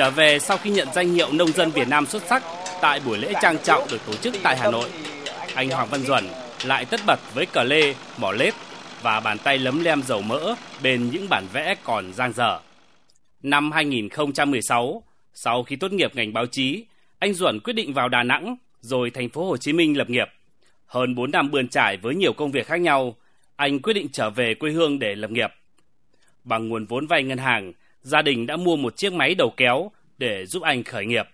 Trở về sau khi nhận danh hiệu nông dân Việt Nam xuất sắc tại buổi lễ trang trọng được tổ chức tại Hà Nội, anh Hoàng Văn Duẩn lại tất bật với cờ lê, mỏ lết và bàn tay lấm lem dầu mỡ bên những bản vẽ còn giang dở. Năm 2016, sau khi tốt nghiệp ngành báo chí, anh Duẩn quyết định vào Đà Nẵng rồi thành phố Hồ Chí Minh lập nghiệp. Hơn 4 năm bươn trải với nhiều công việc khác nhau, anh quyết định trở về quê hương để lập nghiệp. Bằng nguồn vốn vay ngân hàng, gia đình đã mua một chiếc máy đầu kéo để giúp anh khởi nghiệp.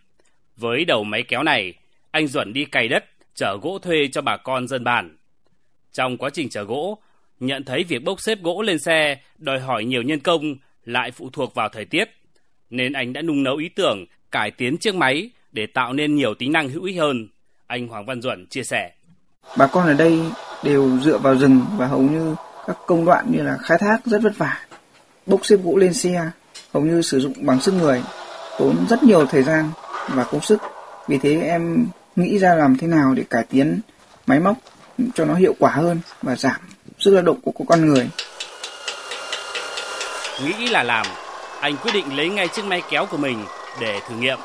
Với đầu máy kéo này, anh Duẩn đi cày đất, chở gỗ thuê cho bà con dân bản. Trong quá trình chở gỗ, nhận thấy việc bốc xếp gỗ lên xe đòi hỏi nhiều nhân công lại phụ thuộc vào thời tiết, nên anh đã nung nấu ý tưởng cải tiến chiếc máy để tạo nên nhiều tính năng hữu ích hơn. Anh Hoàng Văn Duẩn chia sẻ. Bà con ở đây đều dựa vào rừng và hầu như các công đoạn như là khai thác rất vất vả. Bốc xếp gỗ lên xe hầu như sử dụng bằng sức người, tốn rất nhiều thời gian và công sức. Vì thế em nghĩ ra làm thế nào để cải tiến máy móc cho nó hiệu quả hơn và giảm sức lao động của con người. Nghĩ là làm, anh quyết định lấy ngay chiếc máy kéo của mình để thử nghiệm.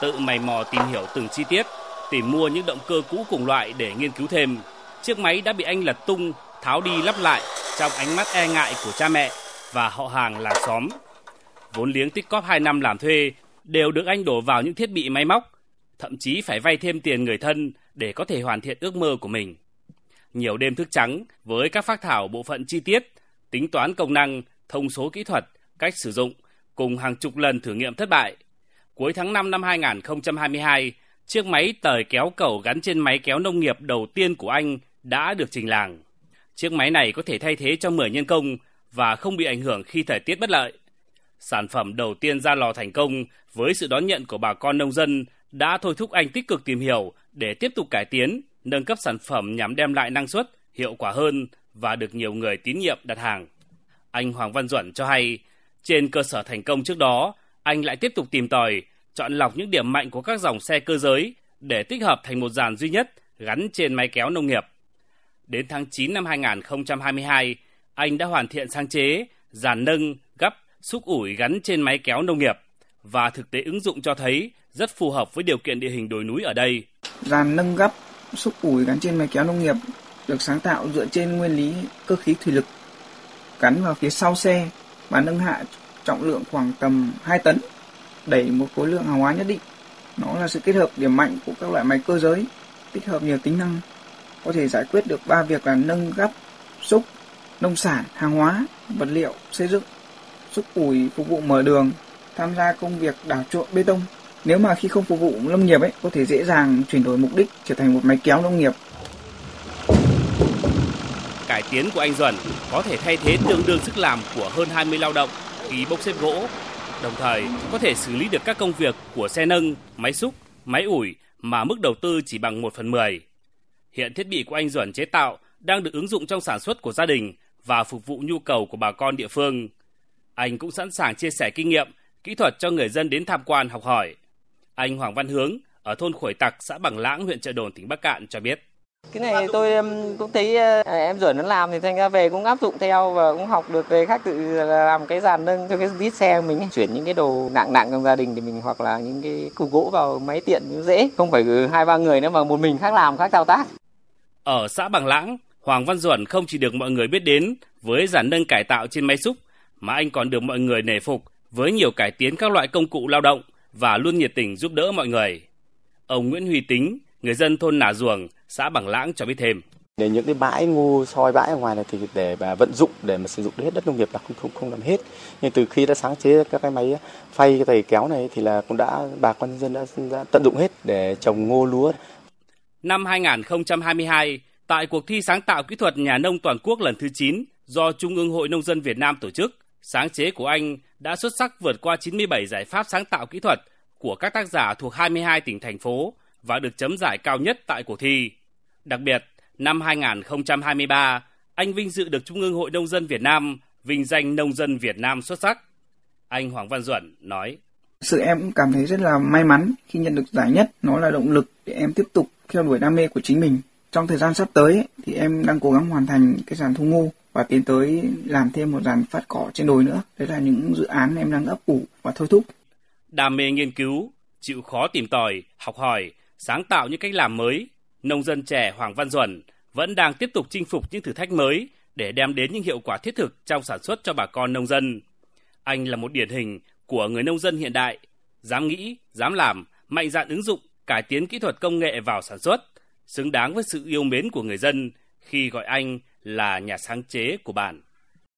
Tự mày mò tìm hiểu từng chi tiết, tìm mua những động cơ cũ cùng loại để nghiên cứu thêm. Chiếc máy đã bị anh lật tung, tháo đi lắp lại trong ánh mắt e ngại của cha mẹ và họ hàng làng xóm. Vốn liếng tích cóp 2 năm làm thuê đều được anh đổ vào những thiết bị máy móc, thậm chí phải vay thêm tiền người thân để có thể hoàn thiện ước mơ của mình. Nhiều đêm thức trắng với các phác thảo bộ phận chi tiết, tính toán công năng, thông số kỹ thuật, cách sử dụng cùng hàng chục lần thử nghiệm thất bại. Cuối tháng 5 năm 2022, chiếc máy tời kéo cầu gắn trên máy kéo nông nghiệp đầu tiên của anh đã được trình làng. Chiếc máy này có thể thay thế cho 10 nhân công và không bị ảnh hưởng khi thời tiết bất lợi. Sản phẩm đầu tiên ra lò thành công với sự đón nhận của bà con nông dân đã thôi thúc anh tích cực tìm hiểu để tiếp tục cải tiến, nâng cấp sản phẩm nhằm đem lại năng suất, hiệu quả hơn và được nhiều người tín nhiệm đặt hàng. Anh Hoàng Văn Duẩn cho hay, trên cơ sở thành công trước đó, anh lại tiếp tục tìm tòi, chọn lọc những điểm mạnh của các dòng xe cơ giới để tích hợp thành một dàn duy nhất gắn trên máy kéo nông nghiệp. Đến tháng 9 năm 2022, anh đã hoàn thiện sáng chế, dàn nâng, gấp, xúc ủi gắn trên máy kéo nông nghiệp và thực tế ứng dụng cho thấy rất phù hợp với điều kiện địa hình đồi núi ở đây. Dàn nâng gấp, xúc ủi gắn trên máy kéo nông nghiệp được sáng tạo dựa trên nguyên lý cơ khí thủy lực gắn vào phía sau xe và nâng hạ trọng lượng khoảng tầm 2 tấn, đẩy một khối lượng hàng hóa nhất định. Nó là sự kết hợp điểm mạnh của các loại máy cơ giới, tích hợp nhiều tính năng, có thể giải quyết được ba việc là nâng gấp, xúc, nông sản, hàng hóa, vật liệu, xây dựng, xúc ủi phục vụ mở đường, tham gia công việc đào trộn bê tông. Nếu mà khi không phục vụ lâm nghiệp ấy, có thể dễ dàng chuyển đổi mục đích trở thành một máy kéo nông nghiệp cải tiến của anh Duẩn có thể thay thế tương đương sức làm của hơn 20 lao động khi bốc xếp gỗ, đồng thời có thể xử lý được các công việc của xe nâng, máy xúc, máy ủi mà mức đầu tư chỉ bằng 1 phần 10. Hiện thiết bị của anh Duẩn chế tạo đang được ứng dụng trong sản xuất của gia đình và phục vụ nhu cầu của bà con địa phương. Anh cũng sẵn sàng chia sẻ kinh nghiệm, kỹ thuật cho người dân đến tham quan học hỏi. Anh Hoàng Văn Hướng ở thôn Khuổi Tặc, xã Bằng Lãng, huyện Trợ Đồn, tỉnh Bắc Cạn cho biết. Cái này tôi cũng thấy ờ, em Duẩn nó làm thì thành ra về cũng áp dụng theo và cũng học được về khác tự làm cái dàn nâng cho cái đít xe mình chuyển những cái đồ nặng nặng trong gia đình thì mình hoặc là những cái cục gỗ vào máy tiện dễ không phải hai ba người nữa mà một mình khác làm khác thao tác. Ở xã Bằng Lãng, Hoàng Văn Duẩn không chỉ được mọi người biết đến với dàn nâng cải tạo trên máy xúc mà anh còn được mọi người nể phục với nhiều cải tiến các loại công cụ lao động và luôn nhiệt tình giúp đỡ mọi người. Ông Nguyễn Huy Tính, người dân thôn Nà Ruồng, xã Bằng Lãng cho biết thêm. Để những cái bãi ngu soi bãi ở ngoài này thì để mà vận dụng để mà sử dụng hết đất nông nghiệp là không không không làm hết. Nhưng từ khi đã sáng chế các cái máy phay cái thầy kéo này thì là cũng đã bà con dân đã, đã tận dụng hết để trồng ngô lúa. Năm 2022, tại cuộc thi sáng tạo kỹ thuật nhà nông toàn quốc lần thứ 9 do Trung ương Hội Nông dân Việt Nam tổ chức, sáng chế của anh đã xuất sắc vượt qua 97 giải pháp sáng tạo kỹ thuật của các tác giả thuộc 22 tỉnh thành phố và được chấm giải cao nhất tại cuộc thi. Đặc biệt, năm 2023, anh vinh dự được Trung ương Hội Nông dân Việt Nam vinh danh Nông dân Việt Nam xuất sắc. Anh Hoàng Văn Duẩn nói. Sự em cũng cảm thấy rất là may mắn khi nhận được giải nhất. Nó là động lực để em tiếp tục theo đuổi đam mê của chính mình. Trong thời gian sắp tới thì em đang cố gắng hoàn thành cái dàn thu ngô và tiến tới làm thêm một dàn phát cỏ trên đồi nữa. Đấy là những dự án em đang ấp ủ và thôi thúc. đam mê nghiên cứu, chịu khó tìm tòi, học hỏi, sáng tạo những cách làm mới, nông dân trẻ Hoàng Văn Duẩn vẫn đang tiếp tục chinh phục những thử thách mới để đem đến những hiệu quả thiết thực trong sản xuất cho bà con nông dân. Anh là một điển hình của người nông dân hiện đại, dám nghĩ, dám làm, mạnh dạn ứng dụng, cải tiến kỹ thuật công nghệ vào sản xuất, xứng đáng với sự yêu mến của người dân khi gọi anh là nhà sáng chế của bạn.